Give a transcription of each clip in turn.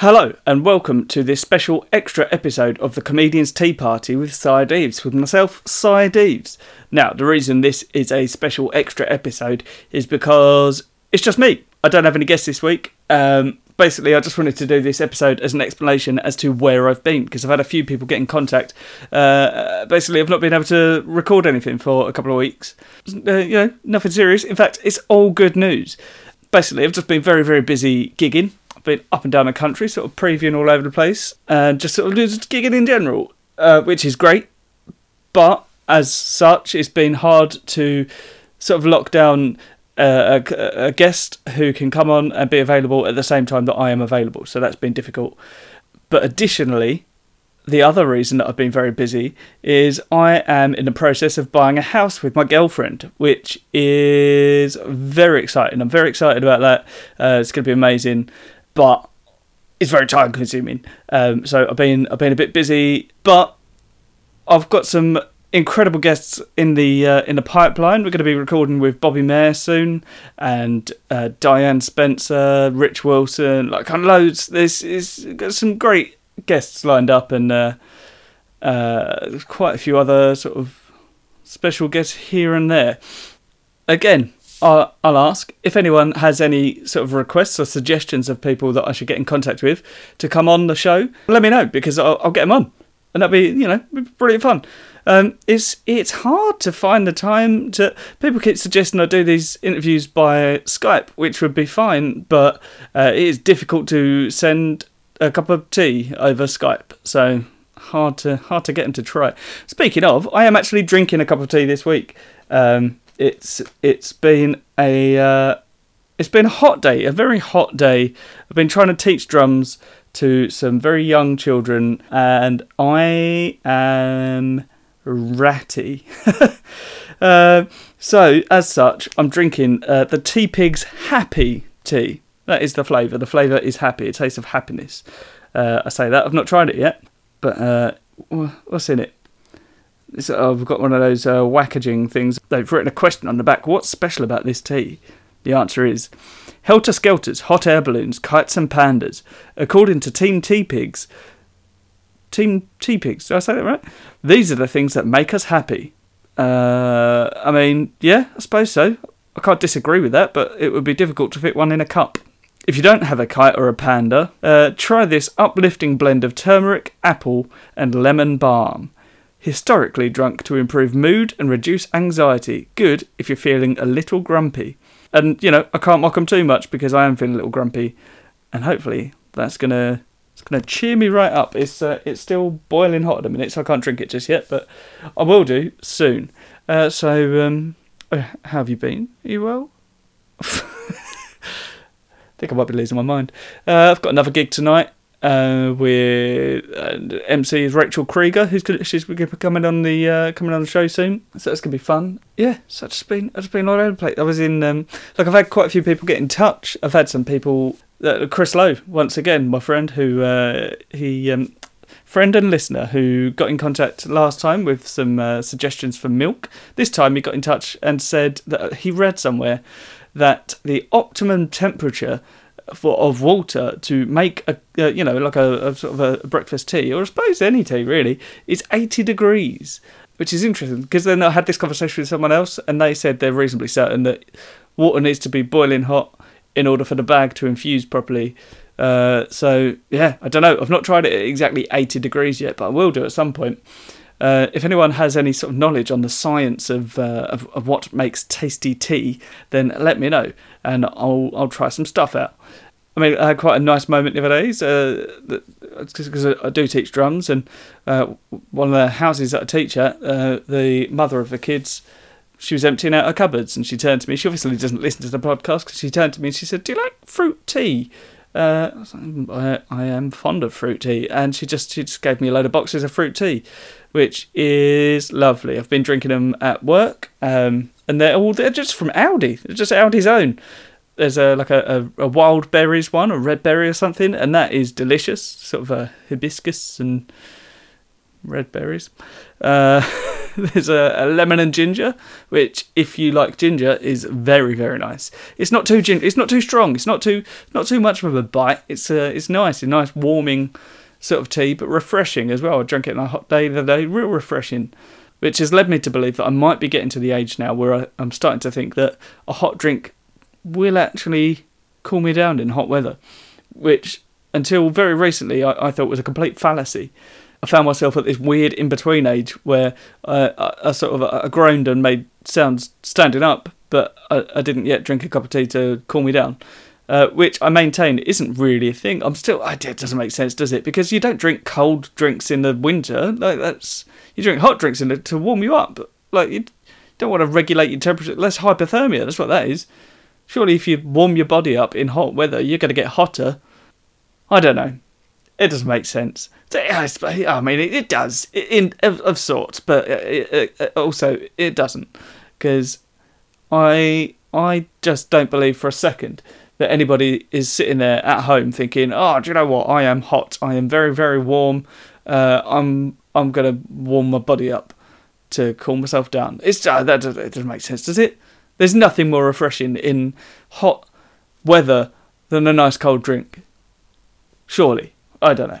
Hello, and welcome to this special extra episode of the Comedian's Tea Party with Si Deaves, with myself, Si Deaves. Now, the reason this is a special extra episode is because it's just me. I don't have any guests this week. Um, basically, I just wanted to do this episode as an explanation as to where I've been because I've had a few people get in contact. Uh, basically, I've not been able to record anything for a couple of weeks. Uh, you know, nothing serious. In fact, it's all good news. Basically, I've just been very, very busy gigging. Been up and down the country, sort of previewing all over the place, and just sort of just gigging in general, uh, which is great. But as such, it's been hard to sort of lock down uh, a, a guest who can come on and be available at the same time that I am available. So that's been difficult. But additionally, the other reason that I've been very busy is I am in the process of buying a house with my girlfriend, which is very exciting. I'm very excited about that. Uh, it's going to be amazing, but it's very time consuming. Um, so I've been I've been a bit busy, but I've got some incredible guests in the uh, in the pipeline. We're going to be recording with Bobby Mair soon, and uh, Diane Spencer, Rich Wilson, like kind of loads. This is got some great guests lined up, and uh, uh, quite a few other sort of special guests here and there. Again. I'll, I'll ask if anyone has any sort of requests or suggestions of people that I should get in contact with to come on the show. Let me know because I'll, I'll get them on, and that'd be you know brilliant fun. Um, it's it's hard to find the time to. People keep suggesting I do these interviews by Skype, which would be fine, but uh, it is difficult to send a cup of tea over Skype. So hard to hard to get them to try. Speaking of, I am actually drinking a cup of tea this week. Um, it's it's been a uh, it's been a hot day, a very hot day. I've been trying to teach drums to some very young children, and I am ratty. uh, so, as such, I'm drinking uh, the Teapigs Happy Tea. That is the flavour. The flavour is happy. It tastes of happiness. Uh, I say that. I've not tried it yet, but uh, what's in it? I've got one of those uh, wackaging things. They've written a question on the back. What's special about this tea? The answer is Helter Skelters, hot air balloons, kites and pandas. According to Team Teapigs, Team Teapigs, did I say that right? These are the things that make us happy. Uh, I mean, yeah, I suppose so. I can't disagree with that, but it would be difficult to fit one in a cup. If you don't have a kite or a panda, uh, try this uplifting blend of turmeric, apple, and lemon balm. Historically drunk to improve mood and reduce anxiety. Good if you're feeling a little grumpy. And, you know, I can't mock them too much because I am feeling a little grumpy. And hopefully that's going to it's going to cheer me right up. It's uh, it's still boiling hot at the minute, so I can't drink it just yet, but I will do soon. Uh, so, um, uh, how have you been? Are you well? I think I might be losing my mind. Uh, I've got another gig tonight uh, with uh, MC is Rachel Krieger, who's gonna, she's gonna be coming on the uh, coming on the show soon. So that's gonna be fun. Yeah, so I've just been I've just been all over the place. I was in um, like I've had quite a few people get in touch. I've had some people. Uh, Chris Lowe, once again, my friend, who uh, he um, friend and listener who got in contact last time with some uh, suggestions for milk. This time he got in touch and said that he read somewhere that the optimum temperature for of water to make a uh, you know like a, a, sort of a breakfast tea or I suppose any tea really is 80 degrees which is interesting because then I had this conversation with someone else and they said they're reasonably certain that water needs to be boiling hot in order for the bag to infuse properly. Uh, so yeah I don't know. I've not tried it at exactly 80 degrees yet but I will do at some point. Uh, if anyone has any sort of knowledge on the science of, uh, of, of what makes tasty tea, then let me know, and I'll I'll try some stuff out. I mean, I had quite a nice moment the other days because uh, I do teach drums, and uh, one of the houses that I teach at, uh, the mother of the kids, she was emptying out her cupboards, and she turned to me. She obviously doesn't listen to the podcast because she turned to me and she said, "Do you like fruit tea?" Uh, I, like, I, I, am fond of fruit tea, and she just she just gave me a load of boxes of fruit tea, which is lovely. I've been drinking them at work, um, and they're all they're just from Aldi. They're just Aldi's own. There's a like a, a, a, wild berries one, a red berry or something, and that is delicious. Sort of a hibiscus and red berries. Uh, there's a, a, lemon and ginger, which, if you like ginger, is very very nice. It's not too gin- It's not too strong. It's not too not too much of a bite. It's uh, it's nice. A nice warming sort of tea, but refreshing as well. I drank it on a hot day the other day, real refreshing. Which has led me to believe that I might be getting to the age now where I, I'm starting to think that a hot drink will actually cool me down in hot weather, which until very recently I, I thought was a complete fallacy. I found myself at this weird in between age where uh, I, I, sort of I groaned and made sounds standing up, but I, I, didn't yet drink a cup of tea to cool me down. Uh, which I maintain isn't really a thing. I'm still, it doesn't make sense, does it? Because you don't drink cold drinks in the winter. Like that's you drink hot drinks in it to warm you up. Like you don't want to regulate your temperature. Less hypothermia. That's what that is. Surely, if you warm your body up in hot weather, you're going to get hotter. I don't know. It doesn't make sense. I mean, it, does in of, of sorts, but uh, it, it, also it doesn't because I I just don't believe for a second that anybody is sitting there at home thinking, "Oh, do you know what? I am hot. I am very very warm. Uh, I'm I'm gonna warm my body up to cool myself down." It's uh, that it doesn't make sense, does it? There's nothing more refreshing in hot weather than a nice cold drink. Surely. I don't know.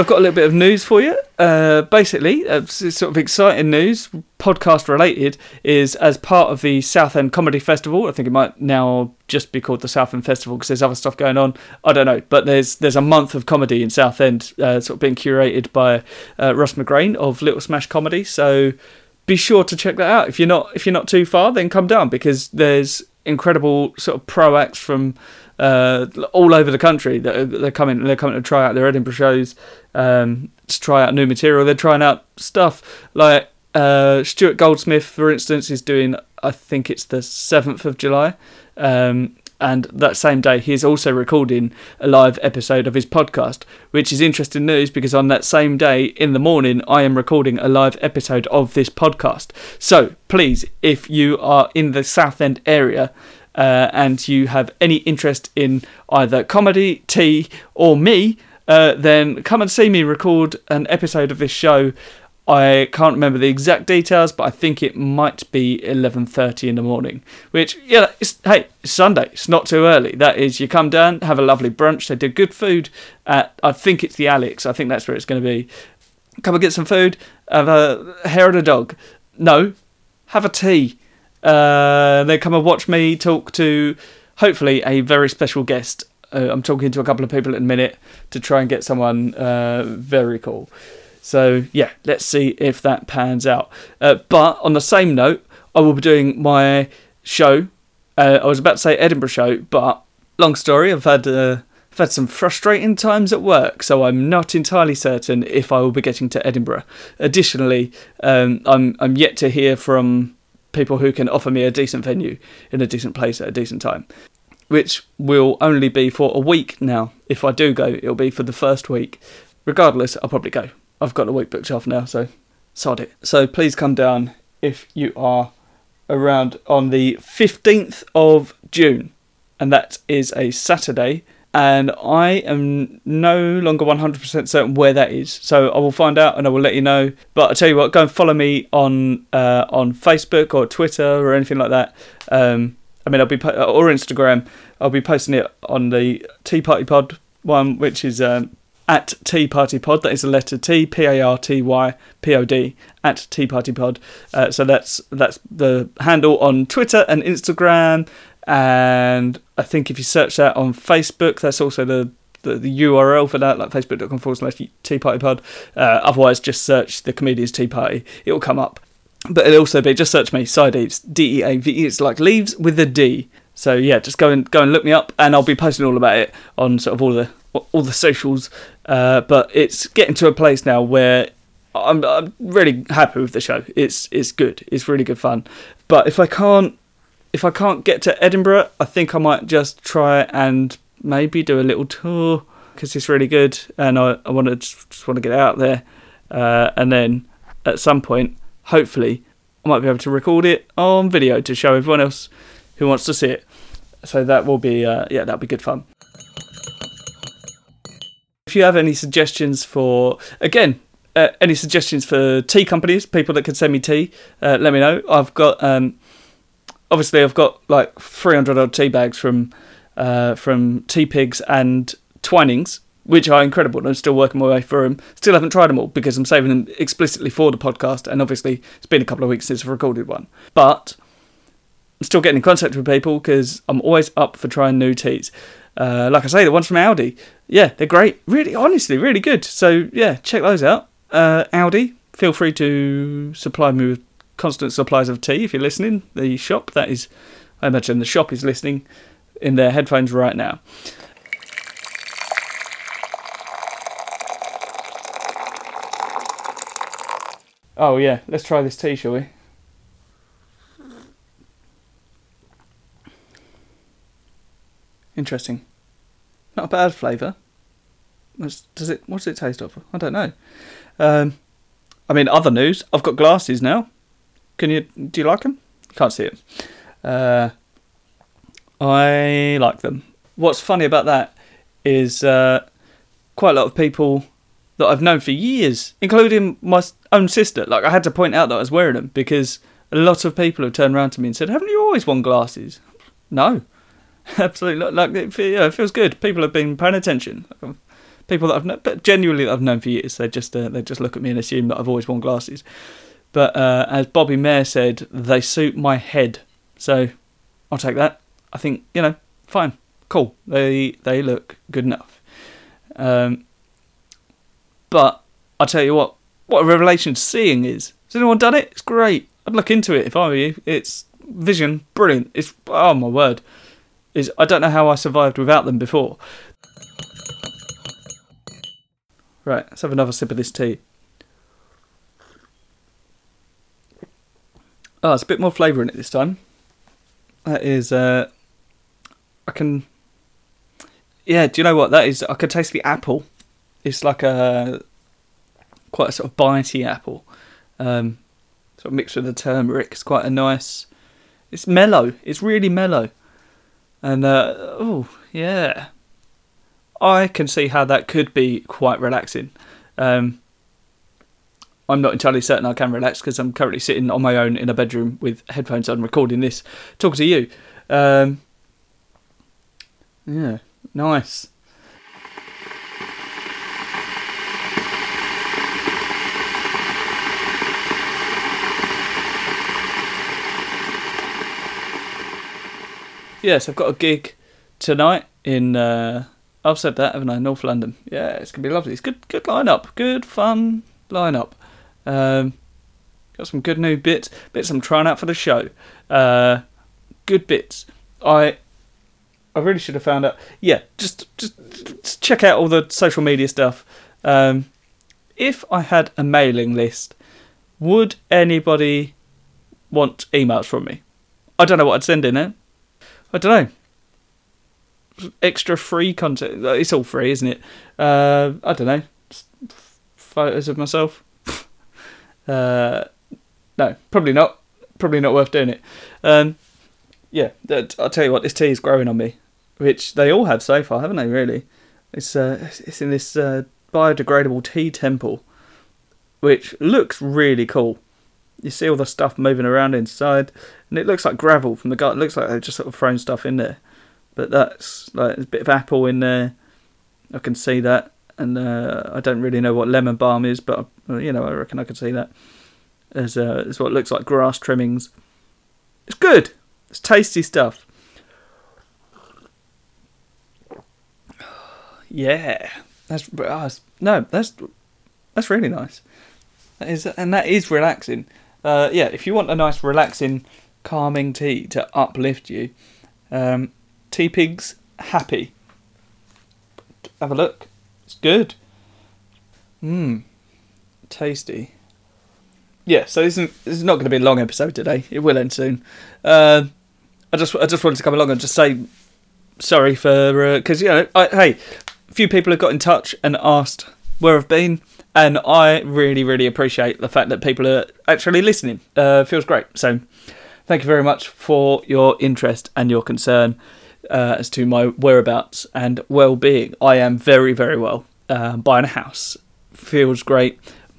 I've got a little bit of news for you. Uh, basically, uh, sort of exciting news, podcast related, is as part of the Southend Comedy Festival. I think it might now just be called the Southend Festival because there's other stuff going on. I don't know, but there's there's a month of comedy in Southend, uh, sort of being curated by uh, Russ McGrain of Little Smash Comedy. So be sure to check that out. If you're not if you're not too far, then come down because there's incredible sort of pro acts from uh, all over the country that are, they're coming they're coming to try out their Edinburgh shows um, to try out new material. They're trying out stuff like uh, Stuart Goldsmith for instance is doing I think it's the 7th of July um, and that same day he is also recording a live episode of his podcast which is interesting news because on that same day in the morning I am recording a live episode of this podcast. So please if you are in the Southend area uh, and you have any interest in either comedy, tea, or me, uh, then come and see me record an episode of this show. I can't remember the exact details, but I think it might be 11:30 in the morning. Which, yeah, it's, hey, it's Sunday. It's not too early. That is, you come down, have a lovely brunch. They do good food at. I think it's the Alex. I think that's where it's going to be. Come and get some food. Have a hair of a dog. No, have a tea. Uh, they come and watch me talk to hopefully a very special guest. Uh, I'm talking to a couple of people in a minute to try and get someone uh, very cool. So yeah, let's see if that pans out. Uh, but on the same note, I will be doing my show. Uh, I was about to say Edinburgh show, but long story. I've had uh, I've had some frustrating times at work, so I'm not entirely certain if I will be getting to Edinburgh. Additionally, um, I'm I'm yet to hear from people who can offer me a decent venue in a decent place at a decent time, which will only be for a week now. If I do go, it'll be for the first week. Regardless, I'll probably go. I've got the week booked off now, so sod it. So please come down if you are around on the 15th of June, and that is a Saturday and I am no longer 100% certain where that is. So I will find out and I will let you know. But I tell you what, go and follow me on uh, on Facebook or Twitter or anything like that. Um, I mean, I'll be po- or Instagram. I'll be posting it on the Tea Party Pod one, which is um, at Tea Party Pod. That is the letter T P A R T Y P O D at Tea Party Pod. Uh, so that's that's the handle on Twitter and Instagram and I think if you search that on Facebook, that's also the the, the URL for that, like facebook.com forward slash Tea Party Pod. Uh, otherwise, just search the Comedians Tea Party, it will come up. But it'll also be just search me, Si Deaves, D E A V E. It's like leaves with a D. So yeah, just go and go and look me up, and I'll be posting all about it on sort of all the all the socials. Uh, but it's getting to a place now where I'm, I'm really happy with the show. It's it's good. It's really good fun. But if I can't if I can't get to Edinburgh, I think I might just try and maybe do a little tour because it's really good, and I, I want to just, just want to get out there, uh, and then at some point, hopefully, I might be able to record it on video to show everyone else who wants to see it. So that will be uh, yeah, that'll be good fun. If you have any suggestions for again, uh, any suggestions for tea companies, people that can send me tea, uh, let me know. I've got um, obviously I've got like 300 odd tea bags from uh, from Teapigs and Twinings, which are incredible. And I'm still working my way through them. Still haven't tried them all because I'm saving them explicitly for the podcast. And obviously it's been a couple of weeks since I've recorded one, but I'm still getting in contact with people because I'm always up for trying new teas. Uh, like I say, the ones from Aldi, yeah, they're great. Really, honestly, really good. So yeah, check those out. Uh, Aldi, feel free to supply me with constant supplies of tea if you're listening. The shop, that is, I imagine the shop is listening in their headphones right now. Oh yeah, let's try this tea, shall we? Interesting. Not a bad flavour. Does it? What does it taste of? I don't know. Um, I mean, other news. I've got glasses now. Can you? Do you like them? Can't see it. Uh, I like them. What's funny about that is uh, quite a lot of people that I've known for years, including my own sister. Like I had to point out that I was wearing them because a lot of people have turned around to me and said, "Haven't you always worn glasses?" No, absolutely. Like it, yeah, it feels good. People have been paying attention. People that I've known, but genuinely that I've known for years, they just uh, they just look at me and assume that I've always worn glasses. But uh, as Bobby Mair said, they suit my head, so I'll take that. I think you know, fine, cool. They they look good enough. Um, but I tell you what, what a revelation seeing is. Has anyone done it? It's great. I'd look into it if I were you. It's vision, brilliant. It's oh my word. Is I don't know how I survived without them before. Right, let's have another sip of this tea. Oh, it's a bit more flavour in it this time. That is, uh, I can. Yeah, do you know what that is? I can taste the apple. It's like a quite a sort of bitey apple, um, sort of mixed with the turmeric. It's quite a nice. It's mellow. It's really mellow, and uh, oh yeah, I can see how that could be quite relaxing. Um, I'm not entirely certain I can relax because I'm currently sitting on my own in a bedroom with headphones on, recording this, talking to you. Um, yeah, nice. Yes, I've got a gig tonight in. Uh, I've said that, haven't I? North London. Yeah, it's gonna be lovely. It's good, good lineup, good fun lineup. Um, got some good new bits, bits I'm trying out for the show. Uh, good bits. I I really should have found out. Yeah, just just, just check out all the social media stuff. Um, if I had a mailing list, would anybody want emails from me? I don't know what I'd send in it. I don't know. Extra free content. It's all free, isn't it? Uh, I don't know. Photos of myself. Uh, no, probably not. Probably not worth doing it. Um, yeah, I'll tell you what. This tea is growing on me, which they all have so far, haven't they? Really, it's uh, it's in this uh, biodegradable tea temple, which looks really cool. You see all the stuff moving around inside, and it looks like gravel from the garden. It looks like they've just sort of thrown stuff in there, but that's like a bit of apple in there. I can see that, and uh, I don't really know what lemon balm is, but uh, you know I reckon I could see that as uh, as what looks like grass trimmings. It's good. It's tasty stuff. Yeah, that's uh, no, that's that's really nice. That is, and that is relaxing. Uh, yeah, if you want a nice, relaxing, calming tea to uplift you, um, Teapigs Happy. Have a look. It's good. Mmm, tasty. Yeah, so this, is, this is not going to be a long episode today. It will end soon. Uh, I just I just wanted to come along and just say sorry for because uh, you know I, hey, a few people have got in touch and asked where I've been and I really, really appreciate the fact that people are actually listening. Uh, feels great. So, thank you very much for your interest and your concern uh, as to my whereabouts and well-being. I am very, very well. Uh, buying a house feels great.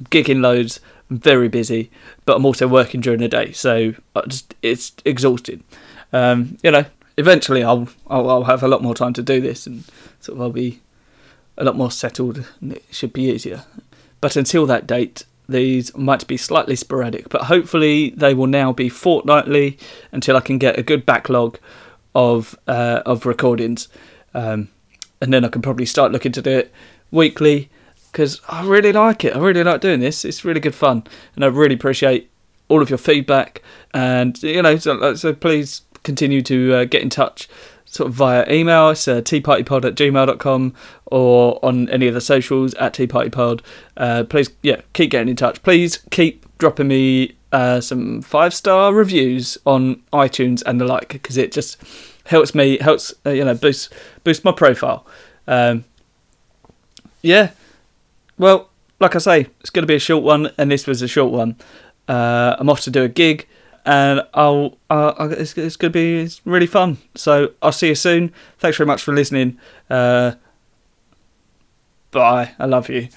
Gigging loads. I'm very busy, but I'm also working during the day, so just, it's exhausting. Um, you know, eventually I'll, I'll, I'll have a lot more time to do this, and sort of I'll be a lot more settled, and it should be easier. But until that date, these might be slightly sporadic, but hopefully they will now be fortnightly until I can get a good backlog of uh, of recordings, um, and then I can probably start looking to do it weekly because I really like it. I really like doing this. It's really good fun, and I really appreciate all of your feedback. And you know, so, so please continue to uh, get in touch sort of via email. It's uh, teapartypod at gmail.com or on any of the socials at teapartypod. Uh, please, yeah, keep getting in touch. Please keep dropping me uh, some five star reviews on iTunes and the like because it just helps me, helps, uh, you know, boost, boost my profile. Um, yeah. Well, like I say, it's going to be a short one, and this was a short one. Uh, I'm off to do a gig and I'll, uh, it's, it's going to be it's really fun. So I'll see you soon. Thanks very much for listening. Uh, bye. I love you.